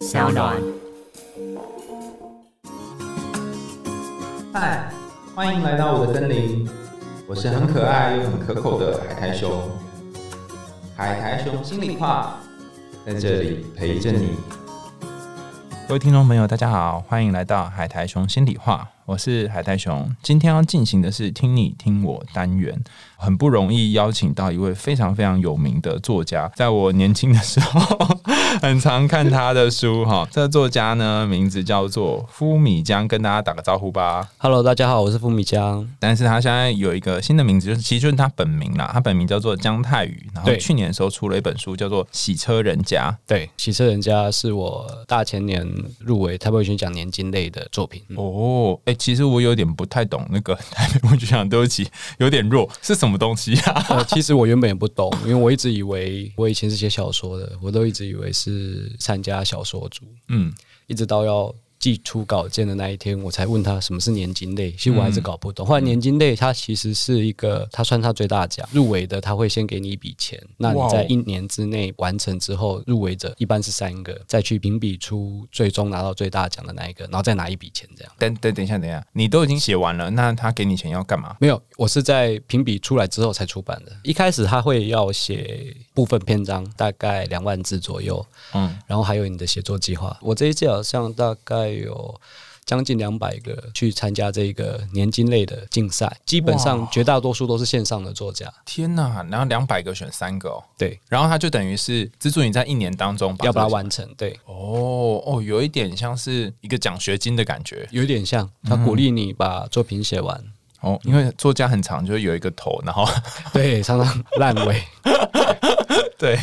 小暖。嗨，欢迎来到我的森林，我是很可爱又很可口的海苔熊。海苔熊心里话，在这里陪着你。各位听众朋友，大家好，欢迎来到海苔熊心里话。我是海苔熊，今天要进行的是听你听我单元，很不容易邀请到一位非常非常有名的作家，在我年轻的时候很常看他的书哈。这个作家呢，名字叫做夫米江，跟大家打个招呼吧。Hello，大家好，我是夫米江。但是他现在有一个新的名字，就是其实就是他本名啦，他本名叫做姜泰宇，然后去年的时候出了一本书，叫做《洗车人家》。对，洗车人家是我大前年入围台北文学奖年金类的作品。嗯哦，哎、其实我有点不太懂那个台北文学奖，对不起，有点弱，是什么东西啊？呃，其实我原本也不懂，因为我一直以为我以前是写小说的，我都一直以为是参加小说组，嗯，一直到要寄出稿件的那一天，我才问他什么是年金类。其实我还是搞不懂。后来年金类它其实是一个，它算它最大奖，入围的他会先给你一笔钱，那你在一年之内完成之后，入围者一般是三个，再去评比出最终拿到最大奖的那一个，然后再拿一笔钱这样。等等等一下，等一下，你都已经写完了，那他给你钱要干嘛？没有，我是在评比出来之后才出版的。一开始他会要写部分篇章，大概两万字左右，嗯，然后还有你的写作计划。我这一届好像大概有将近两百个去参加这个年金类的竞赛，基本上绝大多数都是线上的作家。天哪，然后两百个选三个哦，对，然后他就等于是资助你在一年当中把要把它完成，对，哦哦，有一点像是一个奖学金的感觉。有点像他鼓励你把作品写完，哦，因为作家很长，就是有一个头，然后 对，常常烂尾。对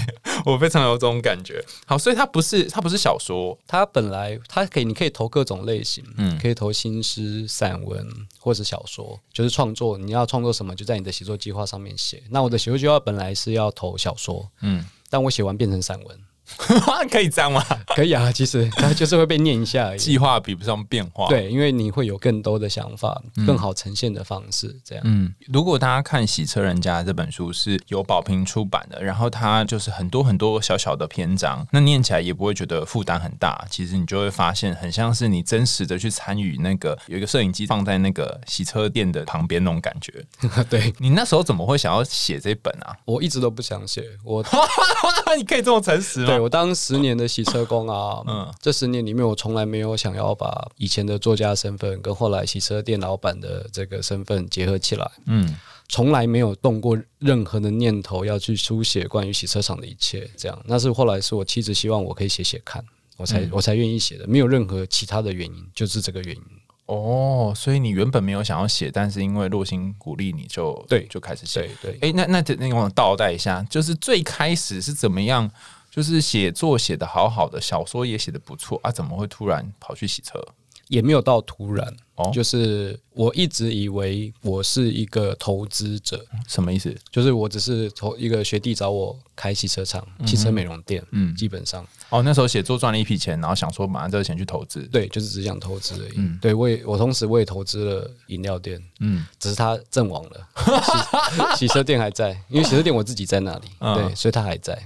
我非常有这种感觉。好，所以它不是它不是小说，它本来它可以，你可以投各种类型，嗯可以投新诗、散文或者小说，就是创作。你要创作什么，就在你的写作计划上面写。那我的写作计划本来是要投小说，嗯，但我写完变成散文，可以这样吗？可以啊。其实它就是会被念一下而已。计划比不上变化。，对，因为你会有更多的想法，更好呈现的方式，这样。嗯，如果大家看《洗车人家》这本书是由宝瓶出版的，然后它就是很多很多小小的篇章，那念起来也不会觉得负担很大。其实你就会发现，很像是你真实的去参与那个有一个摄影机放在那个洗车店的旁边那种感觉。对你那时候怎么会想要写这本啊？我一直都不想写，我 你可以这么诚实吗？对我当十年的洗车工啊，嗯这十年里面我从来没有想要把以前的作家身份跟后来洗车店老板的这个身份结合起来。嗯，从来没有动过任何的念头要去书写关于洗车场的一切，这样。那是后来是我妻子希望我可以写写看，我才、我才愿意写的，没有任何其他的原因，就是这个原因。哦，所以你原本没有想要写，但是因为洛星鼓励你就对就开始写。对对，哎、那那那我倒带一下，就是最开始是怎么样？就是写作写的好好的，小说也写的不错啊，怎么会突然跑去洗车？也没有到突然，哦就是我一直以为我是一个投资者，什么意思？就是我只是投一个学弟找我开洗车场、汽车美容店，嗯基本上哦，那时候写作赚了一笔钱，然后想说把这个钱去投资。对，就是只想投资而已。嗯对我也我同时我也投资了饮料店，嗯，只是它阵亡了，洗洗 车店还在，因为洗车店我自己在那里，嗯对，所以它还在。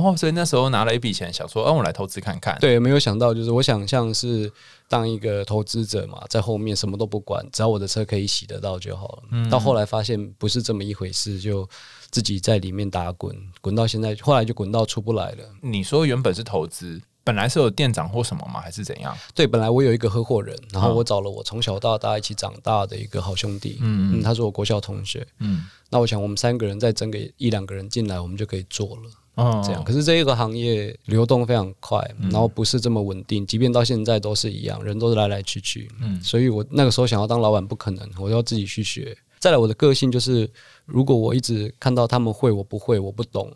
哦，所以那时候拿了一笔钱，想说，嗯、我来投资看看。，对，没有想到就是我想象是当一个投资者嘛，在后面什么都不管，只要我的车可以洗得到就好了。嗯到后来发现不是这么一回事，就自己在里面打滚，滚到现在，后来就滚到出不来了。你说原本是投资，本来是有店长或什么吗？还是怎样？对，本来我有一个合伙人，然后嗯我找了我从小到大一起长大的一个好兄弟，嗯嗯，他是我国校同学。嗯那我想我们三个人再整个一两个人进来，我们就可以做了。嗯，这样，可是这一个行业流动非常快，然后不是这么稳定，即便到现在都是一样，人都是来来去去。嗯所以我那个时候想要当老板不可能，我要自己去学。再来，我的个性就是，如果我一直看到他们会，我不会，我不懂，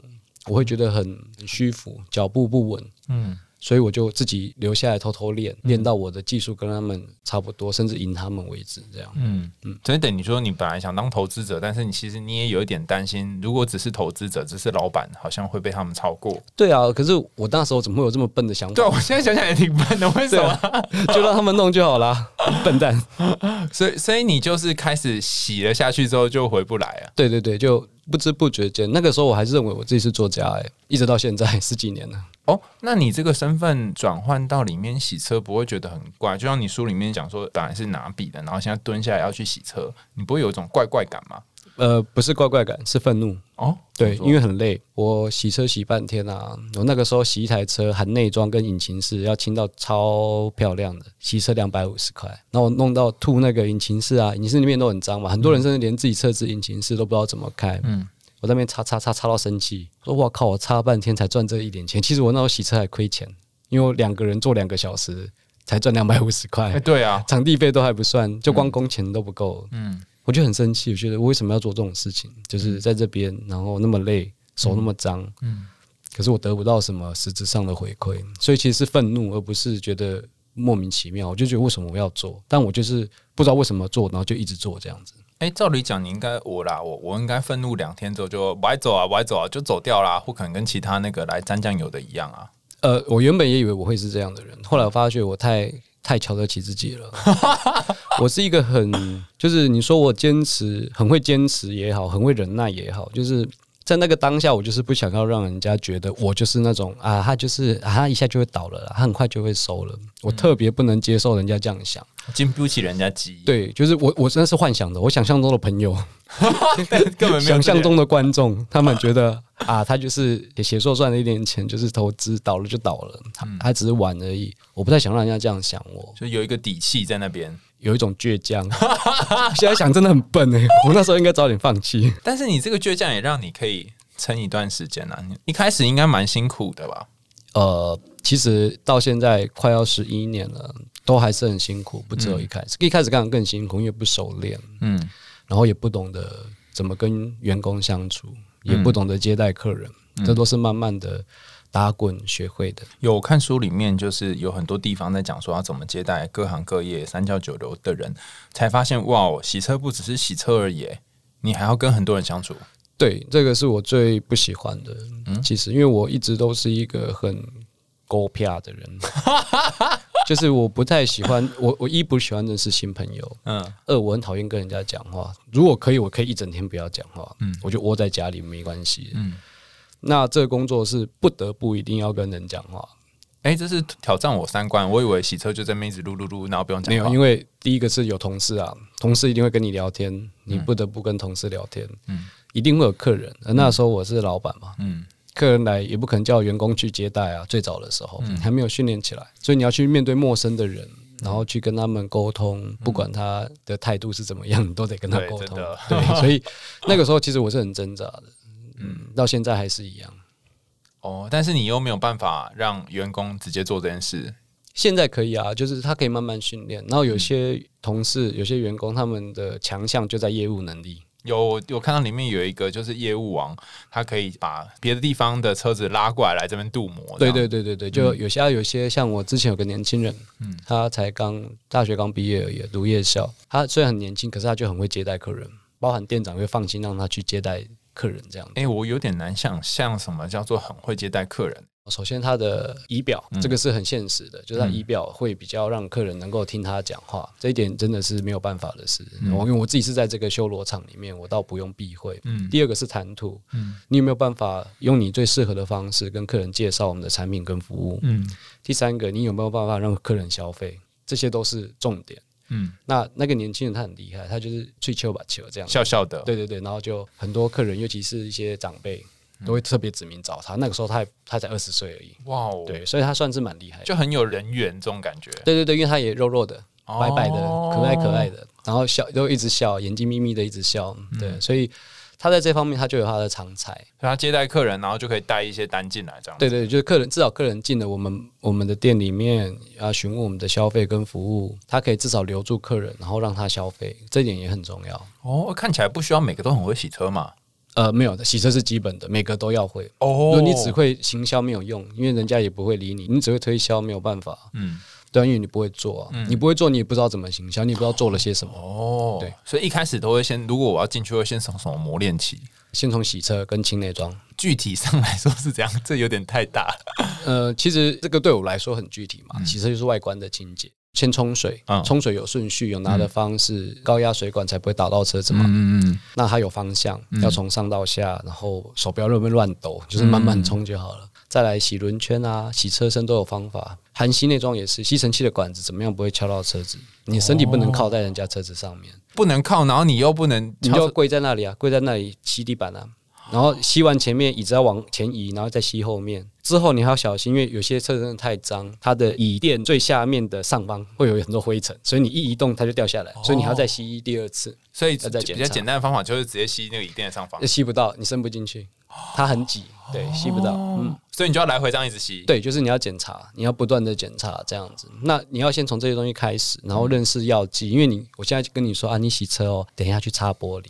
我会觉得很很虚浮，脚步不稳。嗯所以我就自己留下来偷偷练，练到我的技术跟他们差不多，甚至赢他们为止。这样，嗯嗯，所以等于说你本来想当投资者，但是你其实你也有一点担心，如果只是投资者，只是老板，好像会被他们超过。对啊。可是我那时候怎么会有这么笨的想法对啊，我现在想想也挺笨的，为什么？就让他们弄就好啦，笨蛋。所以所以你就是开始洗了下去之后就回不来啊。对对对，就不知不觉间，那个时候我还是认为我自己是作家，哎，一直到现在十几年了。哦，那你这个身份转换到里面洗车，不会觉得很怪？就像你书里面讲说，本来是拿笔的，然后现在蹲下来要去洗车，你不会有一种怪怪感吗？呃，不是怪怪感，是愤怒。哦，对，因为很累，我洗车洗半天啊。我那个时候洗一台车，含内装跟引擎室，要清到超漂亮的，洗车两百五十块。然后我弄到吐那个引擎室啊，引擎室里面都很脏嘛，很多人甚至连自己车子引擎室都不知道怎么开。嗯，我在那边擦擦擦擦到生气，说哇靠，我擦了半天才赚这一点钱。其实我那时候洗车还亏钱，因为我两个人做两个小时才赚两百五十哎、块，对啊，场地费都还不算，就光工钱都不够。嗯，我就很生气，我觉得我为什么要做这种事情？就是在这边，然后那么累，手那么脏，嗯可是我得不到什么实质上的回馈，所以其实是愤怒，而不是觉得莫名其妙。我就觉得为什么我要做，但我就是不知道为什么做，然后就一直做这样子。哎、照理讲，你应该我啦，我我应该愤怒两天之后就不爱走啊，不爱走啊，就走掉啦，不可能跟其他那个来沾酱油的一样啊。呃，我原本也以为我会是这样的人，后来我发觉我太太瞧得起自己了。我是一个很，就是你说我坚持，很会坚持也好，很会忍耐也好，就是在那个当下，我就是不想要让人家觉得我就是那种啊，他就是啊，他一下就会倒了啦，他很快就会收了。我特别不能接受人家这样想。经不起人家急，，对，就是我，我真的是幻想的，我想象中的朋友，根本没有想象中的观众，他们觉得啊，他就是写作赚了一点钱，就是投资倒了就倒了，他他只是玩而已。我不太想让人家这样想我，就有一个底气在那边。有一种倔强。现在想真的很笨哎、我那时候应该早点放弃。但是你这个倔强也让你可以撑一段时间啊。你一开始应该蛮辛苦的吧？呃，其实到现在快要十一年了，都还是很辛苦，不只有一开始，一开始当然更辛苦，因为不熟练，嗯，然后也不懂得怎么跟员工相处，也不懂得接待客人，这都是慢慢的打滚学会的。有看书里面就是有很多地方在讲说要怎么接待各行各业三教九流的人，才发现哇，洗车不只是洗车而已，你还要跟很多人相处。对，这个是我最不喜欢的。嗯其实，因为我一直都是一个很勾啪的人，就是我不太喜欢我我一不喜欢认识新朋友，嗯二我很讨厌跟人家讲话。如果可以，我可以一整天不要讲话，嗯我就窝在家里没关系。嗯，那这个工作是不得不一定要跟人讲话，哎、这是挑战我三观。我以为洗车就在那边一直撸撸撸，然后不用讲没有，因为第一个是有同事啊，同事一定会跟你聊天，你不得不跟同事聊天，嗯。一定会有客人。而那时候我是老板嘛，嗯。客人来也不可能叫员工去接待啊，最早的时候、嗯。还没有训练起来，所以你要去面对陌生的人，然后去跟他们沟通，不管他的态度是怎么样，你都得跟他对沟通。对，所以那个时候其实我是很挣扎的，嗯，到现在还是一样。哦，但是你又没有办法让员工直接做这件事。现在可以啊，就是他可以慢慢训练，然后有些同事、有些员工他们的强项就在业务能力。有有看到里面有一个就是业务王，他可以把别的地方的车子拉过来来这边镀膜。对对对对对，就有些有些像我之前有个年轻人，嗯他才刚大学刚毕业而已，读夜校。他虽然很年轻，可是他就很会接待客人，包含店长会放心让他去接待客人这样子。哎、我有点难想象什么叫做很会接待客人。首先，他的仪表、嗯这个是很现实的，就是他仪表会比较让客人能够听他讲话，这一点真的是没有办法的事。嗯我因为我自己是在这个修罗场里面，我倒不用避讳。嗯第二个是谈吐，嗯你有没有办法用你最适合的方式跟客人介绍我们的产品跟服务？嗯第三个，你有没有办法让客人消费？这些都是重点。嗯，那那个年轻人他很厉害，他就是吹球把球这样。笑笑的。对对对，然后就很多客人，尤其是一些长辈，都会特别指名找他。那个时候他还他才二十岁而已，哇哦，，对，所以他算是蛮厉害的。就很有人缘这种感觉。对对对，因为他也肉肉的、白白的、哦可爱可爱的，然后笑都一直笑，眼睛眯眯的一直笑，嗯对，所以他在这方面他就有他的长才。所以他接待客人，然后就可以带一些单进来，这样。对对，就是客人至少客人进了我们我们的店里面，要询问我们的消费跟服务，他可以至少留住客人，然后让他消费，这一点也很重要。哦，看起来不需要每个都很会洗车嘛。呃，没有的，洗车是基本的，每个都要会。哦如果你只会行销没有用，因为人家也不会理你，你只会推销没有办法。嗯对啊，因为你不会做啊，你不会做，你也不知道怎么行销，你也不知道做了些什么。哦，对，所以一开始都会先，如果我要进去，会先从什么磨练起？先从洗车跟清内装，具体上来说是这样，这有点太大了。呃，其实这个对我来说很具体嘛，洗车就是外观的清洁。先冲水嗯，冲水有顺序，有拿的方式，高压水管才不会打到车子嘛。嗯嗯那它有方向，要从上到下，然后手不要乱乱抖，就是慢慢冲就好了。再来洗轮圈啊，洗车身都有方法。含吸内装也是，吸尘器的管子怎么样不会敲到车子？你身体不能靠在人家车子上面，不能靠，然后你又不能你就跪在那里啊，跪在那里吸地板啊。然后吸完前面椅子要往前移，然后再吸后面。之后你还要小心，因为有些车真的太脏，它的椅垫最下面的上方会有很多灰尘，所以你一移动它就掉下来，所以你还要再吸第二次，所以再检比较简单的方法就是直接吸那个椅垫的上方就，吸不到，你伸不进去，它很挤，对，吸不到，嗯。所以你就要来回这样一直吸。，对，就是你要检查，你要不断的检查这样子。那你要先从这些东西开始，然后认识药剂，因为你我现在跟你说啊，你洗车哦，等一下去擦玻璃。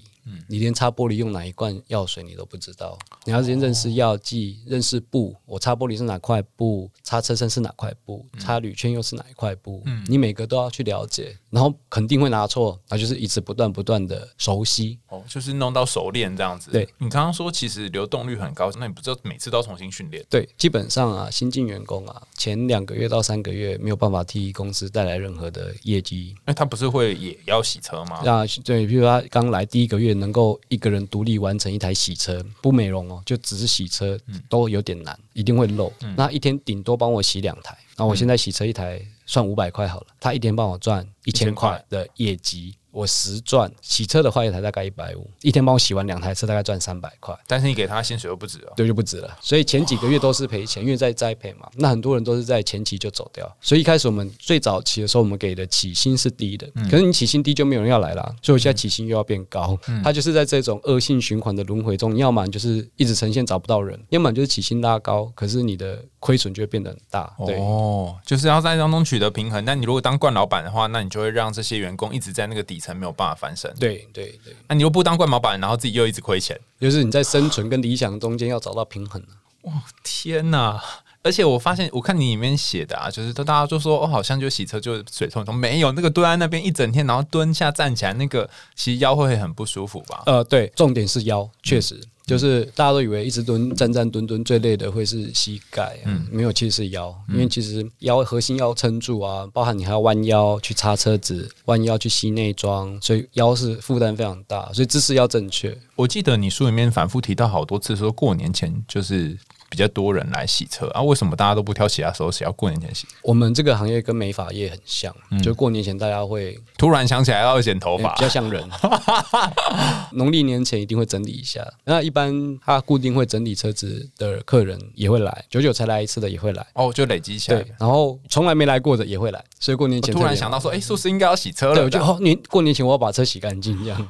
你连擦玻璃用哪一罐药水你都不知道，你要先认识药剂，认识布，我擦玻璃是哪块布，擦车身是哪块布，擦铝圈又是哪一块布，嗯你每个都要去了解，然后肯定会拿错，那就是一直不断不断的熟悉。哦，就是弄到熟练这样子。对，你刚刚说其实流动率很高，那你不知道每次都要重新训练？对，基本上啊，新进员工啊，前两个月到三个月没有办法替公司带来任何的业绩因为他不是会也要洗车吗？那对，比如说他刚来第一个月能够一个人独立完成一台洗车，不美容哦，就只是洗车，都有点难，一定会漏。那一天顶多帮我洗两台，那我现在洗车一台算五百块好了，他一天帮我赚一千块。的业绩，我实赚。洗车的话一台大概一百五，一天帮我洗完两台车大概赚三百块。但是你给他薪水又不止哦。对，就不止了。所以前几个月都是赔钱，因为在栽培嘛。那很多人都是在前期就走掉，所以一开始我们最早期的时候，我们给的起薪是低的，可是你起薪低就没有人要来了，所以我现在起薪又要变高。他就是在这种恶性循环的轮回中，你要么就是一直呈现找不到人，要么就是起薪拉高，可是你的亏损就会变得很大。对。哦，就是要在当中取得平衡。那你如果当惯老板的话，那你就会让这些员工一直在那个底层没有办法翻身。对对对，那你又不当怪毛板，然后自己又一直亏钱，就是你在生存跟理想中间要找到平衡啊天哪！而且我发现，我看你里面写的啊，就是都大家就说哦，好像就洗车就水冲冲，没有那个蹲在那边一整天，然后蹲下站起来，那个其实腰会很不舒服吧？呃，对，重点是腰，确实。就是大家都以为一直蹲站站蹲蹲最累的会是膝盖、啊，没有，其实是腰，因为其实腰核心要撑住啊，包含你还要弯腰去擦车子，弯腰去吸内装，所以腰是负担非常大，所以姿势要正确。我记得你书里面反复提到好多次，说过年前就是比较多人来洗车啊，为什么大家都不挑其他时候洗，要过年前洗？我们这个行业跟美发业很像，就过年前大家会突然想起来要剪头发欸比，较像人。农历年前一定会整理一下，那一般他固定会整理车子的客人也会来，久久才来一次的也会来。哦，就累积起来对。，然后从来没来过的也会来，所以过年前突然想到说，哎、是不是应该要洗车了？对，我就哦，年过年前我要把车洗干净，这样。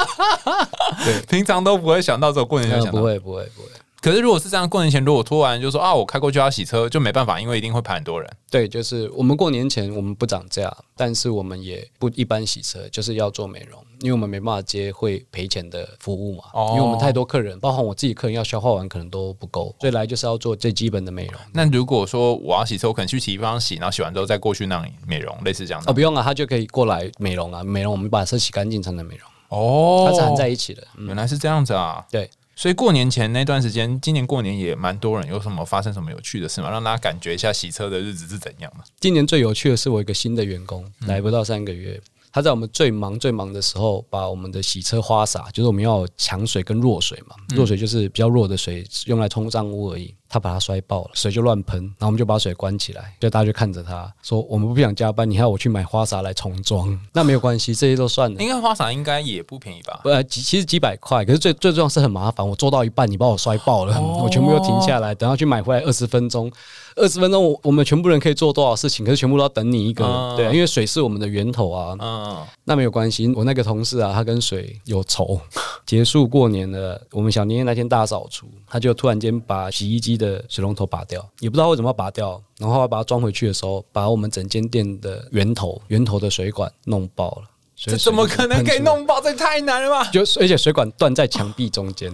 平常都不会想到，只有过年前想到。呃不会，不会，不会。可是如果是这样，过年前如果突然就说啊，我开过去要洗车，就没办法，因为一定会排很多人。对，就是我们过年前我们不涨价，但是我们也不一般洗车，就是要做美容，因为我们没办法接会赔钱的服务嘛。哦因为我们太多客人，包含我自己客人要消化完可能都不够，所以来就是要做最基本的美容。那如果说我要洗车，我可能去洗衣房洗，然后洗完之后再过去那里美容，类似这样的。哦，不用啊，他就可以过来美容啊，美容我们把车洗干净才能美容，哦它是含在一起的。嗯，原来是这样子啊。对。所以过年前那段时间，今年过年也蛮多人，有什么发生什么有趣的事吗？让大家感觉一下洗车的日子是怎样的？今年最有趣的是，我一个新的员工，来不到三个月，他在我们最忙最忙的时候，把我们的洗车花洒，就是我们要强水跟弱水嘛，弱水就是比较弱的水，用来冲脏污而已。他把它摔爆了，水就乱喷，然后我们就把水关起来，就大家就看着他说：“我们不想加班，你还要我去买花洒来重装？那没有关系，这些都算了。应该花洒应该也不便宜吧？不，几其实几百块，可是最最重要是很麻烦。我做到一半，你把我摔爆了，哦我全部又停下来，等下去买回来二十分钟，二十分钟我我们全部人可以做多少事情，可是全部都要等你一个人。嗯对啊，因为水是我们的源头啊，嗯，那没有关系。我那个同事啊，他跟水有仇。结束过年了，我们小年夜那天大扫除，他就突然间把洗衣机的水龙头拔掉，也不知道为什么要拔掉。然后把它装回去的时候，把我们整间店的源头源头的水管弄爆了。这怎么可能可以？弄爆？这太难了吧！就而且水管断在墙壁中间。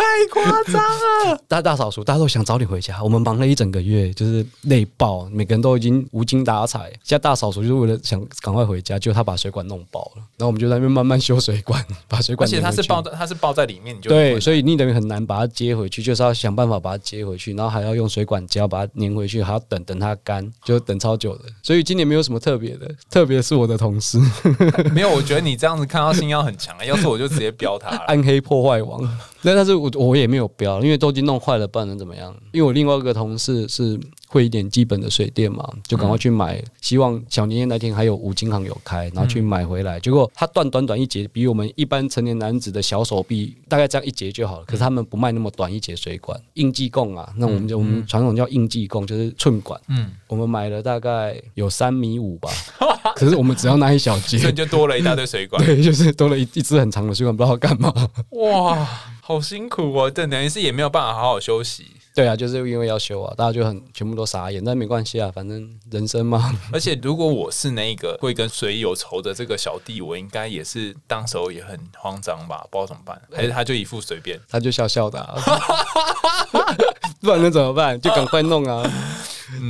太夸张了。大大扫除，大家都想早点回家。我们忙了一整个月，就是累爆，每个人都已经无精打采。现在大扫除就是为了想赶快回家，结果他把水管弄爆了，然后我们就在那边慢慢修水管，把水管而且。它是抱在，它是抱在里面，你就对，所以以你等于很难把它接回去，就是要想办法把它接回去，然后还要用水管胶把它粘回去，还要等等它干，就等超久的。所以今年没有什么特别的，特别是我的同事 没有。我觉得你这样子看到星耀很强，要是我就直接标他了。暗黑破坏王，那但是我我也没有标，因为都已经弄坏了，不然能怎么样？因为我另外一个同事是会一点基本的水电嘛，就赶快去买，希望小年夜那天还有五金行有开，然后去买回来。结果他断短短一节，比我们一般成年男子的小手臂大概这样一节就好了。可是他们不卖那么短一节水管，应季供啊，那我们就我们传统叫应季供，就是寸管。嗯，我们买了大概有三米五吧，可是我们只要那一小节所以，就多了一大堆水管。对，就是多了一一支很长的水管，不知道干嘛。哇，好辛苦哦！这等于是也没有办法好好休息。对啊，就是因为要休啊，大家就很全部都傻眼，但没关系啊，反正人生嘛。而且如果我是那个会跟水有仇的这个小弟，我应该也是当时候也很慌张吧，不知道怎么办，还是他就一副随便。他就笑笑的、啊，不然能怎么办？就赶快弄啊！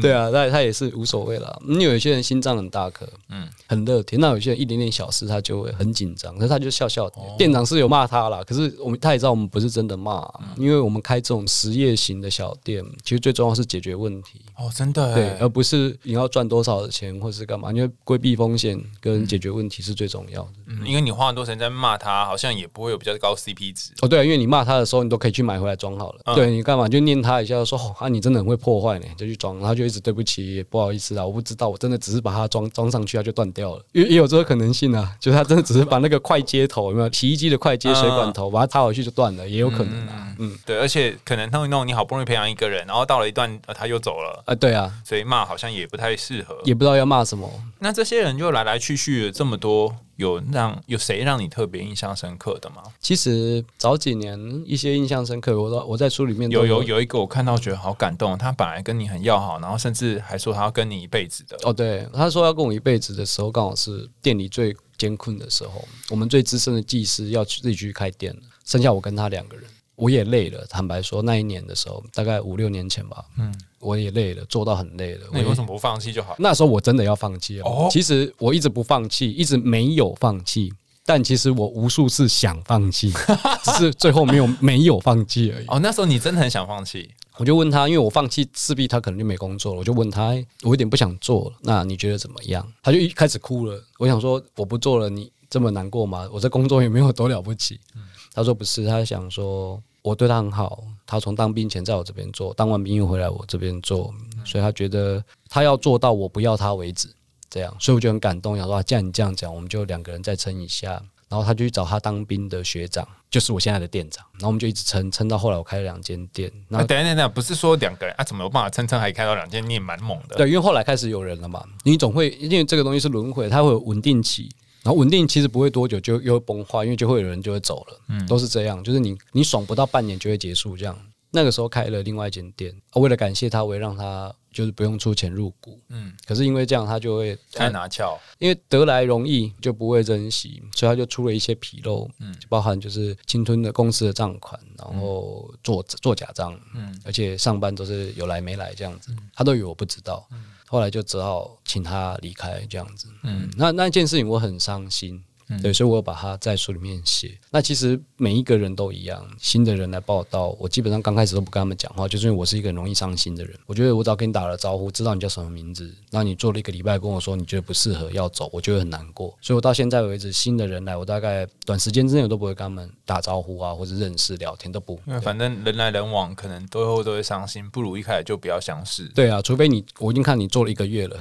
对啊，那他也是无所谓啦。因为有一些人心脏很大颗，嗯嗯，很乐天；那有些人一点点小事他就会很紧张，可是他就笑笑的。店长是有骂他啦，可是我们他也知道我们不是真的骂，因为我们开这种实业型的小店，其实最重要是解决问题。哦，真的对，哎，而不是你要赚多少钱或是干嘛，因为规避风险跟解决问题是最重要的。嗯，因为你花很多时间在骂他，好像也不会有比较高 CP 值。哦，对啊，因为你骂他的时候，你都可以去买回来装好了。嗯对你干嘛就念他一下，说哦啊，你真的很会破坏呢，就去装，然后就一直对不起，不好意思啊，我不知道，我真的只是把它装装上去，它就断掉了。也也有这个可能性啊，就是他真的只是把那个快接头有没有洗衣机的快接水管头，把它插回去就断了，也有可能啊。嗯对，而且可能弄一弄，你好不容易培养一个人，然后到了一段、呃、他又走了，啊，对啊，所以骂好像也不太适合。也不知道要骂什么。那这些人就来来去去的这么多，有让有谁让你特别印象深刻的吗？其实早几年一些印象深刻，我都我在书里面有有有一个我看到觉得好感动，他本来跟你很要好，然后甚至还说他要跟你一辈子的。哦，对，他说要跟我一辈子的时候，刚好是店里最艰困的时候，我们最资深的技师要去自己去开店了，剩下我跟他两个人，我也累了。坦白说，那一年的时候，大概五六年前吧，嗯，我也累了，做到很累了。那你为什么不放弃就好？那时候我真的要放弃了。哦其实我一直不放弃，一直没有放弃，但其实我无数次想放弃，只是最后没有没有放弃而已。哦，那时候你真的很想放弃，我就问他，因为我放弃，势必他可能就没工作了。我就问他，哎我有点不想做了，那你觉得怎么样？他就一开始哭了。我想说，我不做了，你这么难过吗？我这工作也没有多了不起。嗯他说不是，他想说我对他很好，他从当兵前在我这边做，当完兵又回来我这边做，所以他觉得他要做到我不要他为止，这样，所以我就很感动，想说啊，既然你这样讲，我们就两个人再撑一下。然后他就去找他当兵的学长，就是我现在的店长。然后我们就一直撑，撑到后来我开了两间店。那等下等下，不是说两个人啊，怎么有办法撑撑还开到两间？你也蛮猛的。对，因为后来开始有人了嘛，你总会因为这个东西是轮回，它会有稳定期，然后稳定其实不会多久就又会崩坏，因为就会有人就会走了，嗯。都是这样，就是你你爽不到半年就会结束这样。那个时候开了另外一间店，啊为了感谢他，我也让他就是不用出钱入股，嗯，可是因为这样他就会太拿翘。因为得来容易就不会珍惜，所以他就出了一些纰漏，嗯，就包含就是侵吞了公司的账款，然后做做假账，嗯，而且上班都是有来没来这样子，他都以为我不知道，后来就只好请他离开这样子，嗯，那那件事情我很伤心。对，所以我有把它在书里面写。那其实每一个人都一样，新的人来报道，我基本上刚开始都不跟他们讲话，就是因为我是一个很容易伤心的人。我觉得我只要跟你打了招呼，知道你叫什么名字，那你做了一个礼拜跟我说你觉得不适合要走，我就会很难过。所以我到现在为止，新的人来，我大概短时间之内我都不会跟他们打招呼啊，或者认识聊天都不。因为反正人来人往，可能最后都会伤心，不如一开始就不要相识。对啊，除非你我已经看你做了一个月了，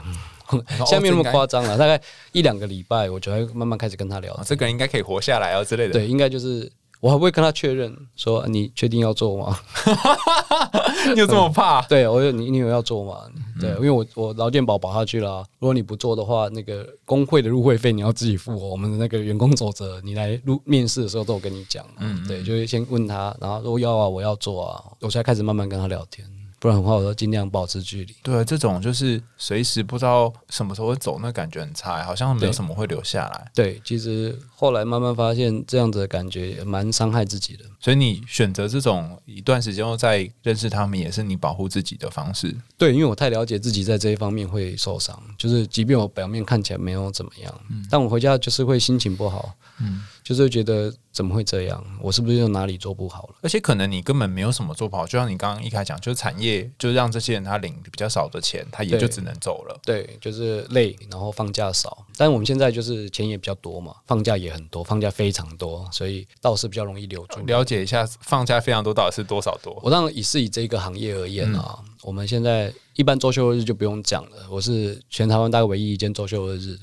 现在没有那么夸张了，大概一两个礼拜，我就会慢慢开始跟他聊哦，这个人应该可以活下来哦之类的。对，应该就是我还不会跟他确认说你确定要做吗？你有这么怕？对，我有你你有要做吗？嗯对，因为我我劳健保保下去了啊、如果你不做的话，那个工会的入会费你要自己付哦。我们的那个员工守则，你来入面试的时候都有跟你讲。嗯，对，就会先问他，然后说要啊，我要做啊，我才开始慢慢跟他聊天。不然的话我都尽量保持距离。对，这种就是随时不知道什么时候会走，那感觉很差，好像没有什么会留下来。对，其实后来慢慢发现这样子的感觉也蛮伤害自己的。所以你选择这种一段时间后再认识他们，也是你保护自己的方式。对，因为我太了解自己在这一方面会受伤，就是即便我表面看起来没有怎么样，但我回家就是会心情不好，嗯就是会觉得怎么会这样？我是不是又哪里做不好了？而且可能你根本没有什么做不好，就像你刚刚一开始讲，就是产业就让这些人他领比较少的钱，他也就只能走了。对，就是累，然后放假少。但我们现在就是钱也比较多嘛，放假也很多，放假非常多，所以倒是比较容易留住。了解一下放假非常多到底是多少多？我当然以是以这个行业而言啊，我们现在一般周休日就不用讲了，我是全台湾大概唯一一间周休二日的。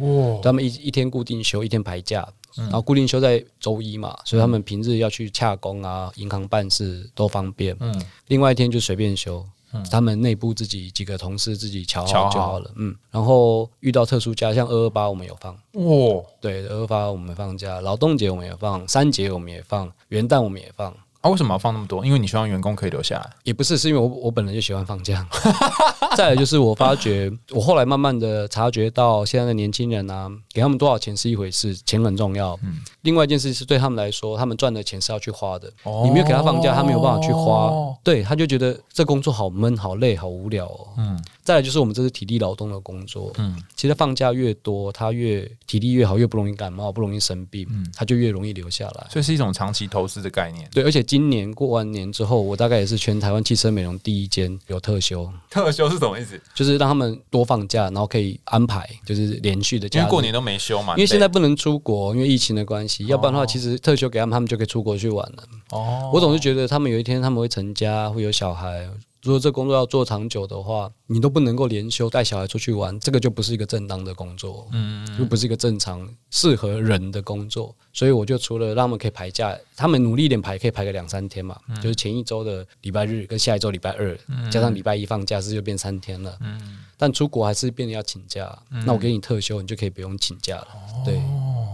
哇，他们一一天固定休，一天排假，然后固定休在周一嘛，所以他们平日要去洽工啊、银行办事都方便。嗯，另外一天就随便休，他们内部自己几个同事自己瞧好就好了。嗯，然后遇到特殊假，像二二八我们有放，哇，对，二二八我们放假，劳动节我们也放，三节我们也放，元旦我们也放。啊，为什么要放那么多？因为你希望员工可以留下来。也不是，是因为我我本来就喜欢放假。再来就是我发觉，我后来慢慢的察觉到，现在的年轻人啊，给他们多少钱是一回事，钱很重要。另外一件事是对他们来说，他们赚的钱是要去花的。你没有给他放假，他没有办法去花，对，他就觉得这工作好闷、好累、好无聊哦。嗯再来就是我们这是体力劳动的工作，嗯其实放假越多，他越体力越好，越不容易感冒，不容易生病，嗯他就越容易留下来。所以是一种长期投资的概念。对，而且今年过完年之后，我大概也是全台湾汽车美容第一间有特休，特休是什么意思？就是让他们多放假，然后可以安排就是连续的假。因为过年都没休嘛。因为现在不能出国，因为疫情的关系，要不然的话，其实特休给他们，他们就可以出国去玩了。哦，我总是觉得他们有一天他们会成家，会有小孩。如果这工作要做长久的话，你都不能够连休带小孩出去玩，这个就不是一个正当的工作，嗯，就不是一个正常适合人的工作。所以我就除了让他们可以排假，他们努力一点排，可以排个两三天嘛，就是前一周的礼拜日跟下一周礼拜二，加上礼拜一放假，是就变三天了。嗯但出国还是变得要请假，那我给你特休，你就可以不用请假了。对，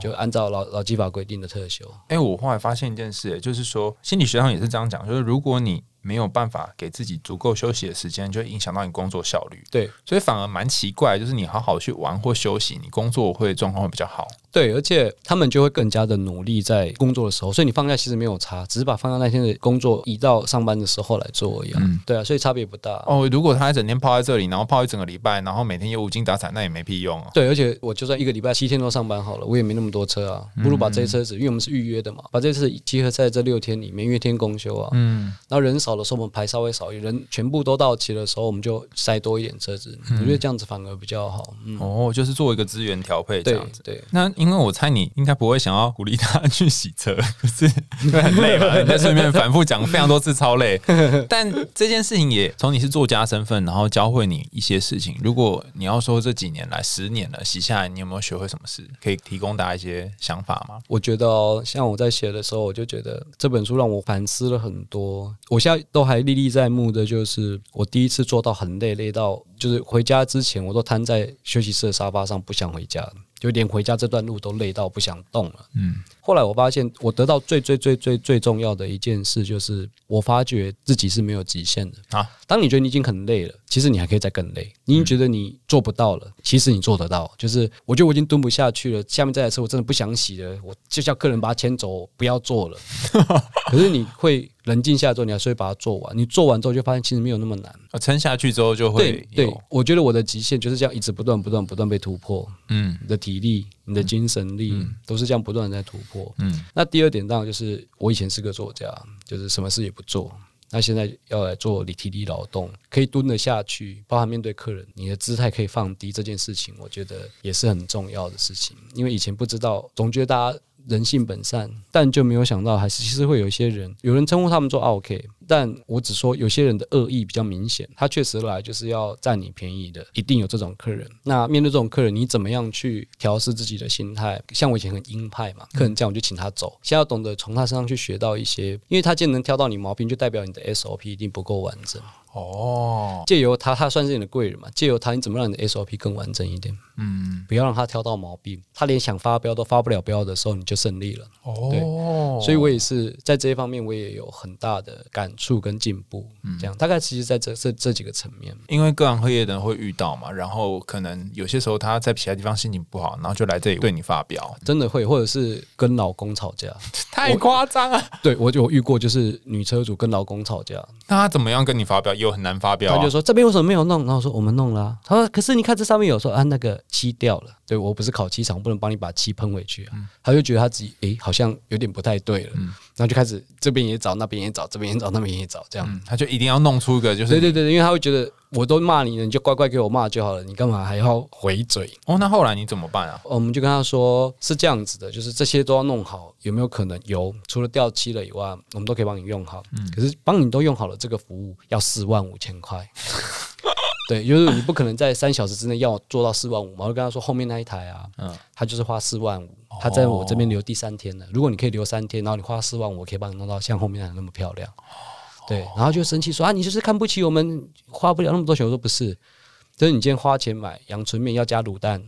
就按照老老基法规定的特休。哎、我后来发现一件事、就是说心理学上也是这样讲，就是如果你没有办法给自己足够休息的时间，就会影响到你工作效率。对所以反而蛮奇怪，就是你好好去玩或休息，你工作会状况会比较好。对，而且他们就会更加的努力在工作的时候，所以你放假其实没有差，只是把放假那天的工作移到上班的时候来做而已、啊。嗯对啊，所以差别不大。哦，如果他一整天泡在这里，然后泡一整个礼拜，然后每天又无精打采，那也没屁用啊。对，而且我就算一个礼拜七天都上班好了，我也没那么多车啊，不如把这些车子，因为我们是预约的嘛，把这些车子集合在这六天里面，因为天公休啊。嗯，然后人少的时候，我们排稍微少一点，人全部都到齐的时候，我们就塞多一点车子。我觉得这样子反而比较好。嗯，哦，就是做一个资源调配这对样子。对。那因为我猜你应该不会想要鼓励他去洗车，就是因为很累嘛，你在顺便反复讲非常多次，超累。但这件事情也从你是作家身份，然后教会你一些事情。如果你要说这几年来十年了洗下来，你有没有学会什么事？可以提供大家一些想法吗？我觉得哦，像我在写的时候，我就觉得这本书让我反思了很多。我现在都还历历在目的，就是我第一次做到很累，累到就是回家之前，我都瘫在休息室的沙发上，不想回家，就连回家这段路都累到不想动了。嗯，后来我发现，我得到最最最最最重要的一件事，就是我发觉自己是没有极限的啊。当你觉得你已经很累了，其实你还可以再更累。你已经觉得你做不到了，其实你做得到。就是我觉得我已经蹲不下去了，下面这台车我真的不想洗了，我就叫客人把它牵走，不要做了。可是你会冷静下来之后，你还是会把它做完。你做完之后，就发现其实没有那么难。呃撑下去之后就会对对，我觉得我的极限就是这样，一直不断不断不断被突破。嗯你的体力、你的精神力、都是这样不断的在突破。嗯那第二点当然就是我以前是个作家，就是什么事也不做。那现在要来做体力劳动，可以蹲得下去，包含面对客人，你的姿态可以放低，这件事情我觉得也是很重要的事情。因为以前不知道，总觉得大家人性本善，但就没有想到，还是其实会有一些人，有人称呼他们做 OK，但我只说有些人的恶意比较明显，他确实来就是要占你便宜的，一定有这种客人。那面对这种客人，你怎么样去调试自己的心态？像我以前很鹰派嘛，客人这样我就请他走。现在要懂得从他身上去学到一些，因为他既然能挑到你毛病，就代表你的 SOP 一定不够完整。哦，借由他，他算是你的贵人嘛，借由他，你怎么让你的 SOP 更完整一点？嗯不要让他挑到毛病，他连想发飙都发不了飙的时候，你就胜利了。哦，所以我也是在这一方面，我也有很大的感触跟进步，这样大概其实在这这这几个层面。因为各行各业的人会遇到嘛，然后可能有些时候他在其他地方心情不好，然后就来这里对你发表，真的会，或者是跟老公吵架，太夸张了。对我就有遇过，就是女车主跟老公吵架，那他怎么样跟你发表？又很难发表、啊，他就说这边为什么没有弄？然后说我们弄了、啊，他说可是你看这上面有说啊那个漆掉了，对我不是烤漆厂，我不能帮你把漆喷回去啊。他就觉得他自己诶好像有点不太对了，然后就开始这边也找，那边也找，这边也找，那边也找，这样。嗯，他就一定要弄出一个就是对对对，因为他会觉得我都骂你了，你就乖乖给我骂就好了，你干嘛还要回嘴？哦，那后来你怎么办啊？我们就跟他说是这样子的，就是这些都要弄好，有没有可能有？除了掉漆了以外，我们都可以帮你用好。可是帮你都用好了，这个服务要四万五千块。对，就是你不可能在三小时之内要我做到四万五嘛。我就跟他说，后面那一台啊，嗯他就是花四万五，他在我这边留第三天了。如果你可以留三天，然后你花四万五，我可以帮你弄到像后面那样那么漂亮。对，然后就生气说啊，你就是看不起我们，花不了那么多钱。我说不是，就是你今天花钱买阳春面要加卤蛋，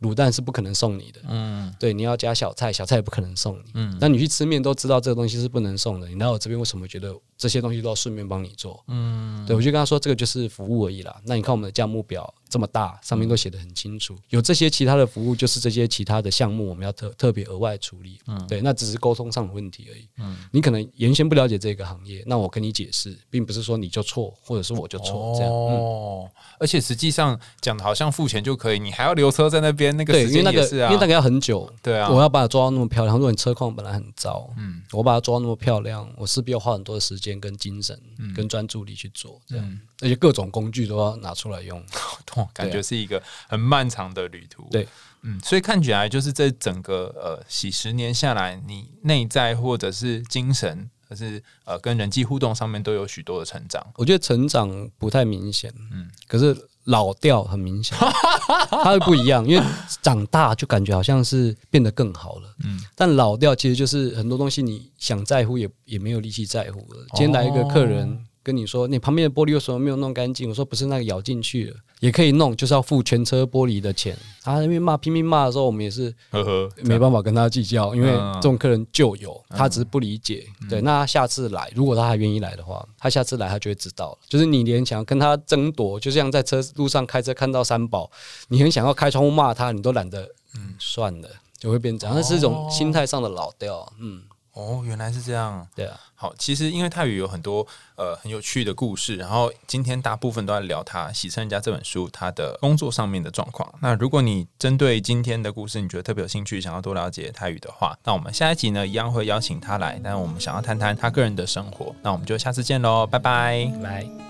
卤蛋是不可能送你的。嗯对，你要加小菜，小菜也不可能送你。嗯那你去吃面都知道这个东西是不能送的，你来我这边为什么觉得这些东西都要顺便帮你做？嗯，对，我就跟他说这个就是服务而已啦。那你看我们的价目表这么大，上面都写的很清楚，有这些其他的服务，就是这些其他的项目我们要特特别额外处理。嗯，对，那只是沟通上的问题而已。嗯，你可能原先不了解这个行业，那我跟你解释，并不是说你就错，或者是我就错、这样。嗯，哦，而且实际上讲的好像付钱就可以，你还要留车在那边，那个对，时因为那个间也是啊，因为那个要很久。对啊，我要把它抓到那么漂亮。如果你车况本来很糟，嗯，我把它抓到那么漂亮，我势必要花很多的时间跟精神、跟专注力去做，这样，而且各种工具都要拿出来用。哦感觉是一个很漫长的旅途。对，嗯，所以看起来就是这整个呃几十年下来，你内在或者是精神，可是呃跟人际互动上面都有许多的成长。我觉得成长不太明显，嗯，可是老掉很明显，它会不一样，因为长大就感觉好像是变得更好了，嗯，但老掉其实就是很多东西你想在乎也也没有力气在乎了。今天来一个客人跟你说，你旁边的玻璃为什么没有弄干净？我说不是那个咬进去了，也可以弄，就是要付全车玻璃的钱。他那边骂拼命骂的时候，我们也是呵呵，没办法跟他计较，因为嗯这种客人就有，他只是不理解。对，那他下次来，如果他还愿意来的话，他下次来他就会知道了。就是你连想跟他争夺，就像在车路上开车看到三宝，你很想要开窗户骂他，你都懒得，嗯，算了，就会变这样。那是一种心态上的老掉，嗯，哦，原来是这样。对啊，好，其实因为泰语有很多呃很有趣的故事，然后今天大部分都在聊他《喜生人家》这本书他的工作上面的状况。那如果你针对今天的故事，你觉得特别有兴趣，想要多了解泰语的话，那我们下一集呢一样会邀请他来，但我们想要谈谈他个人的生活。那我们就下次见喽，拜拜。来。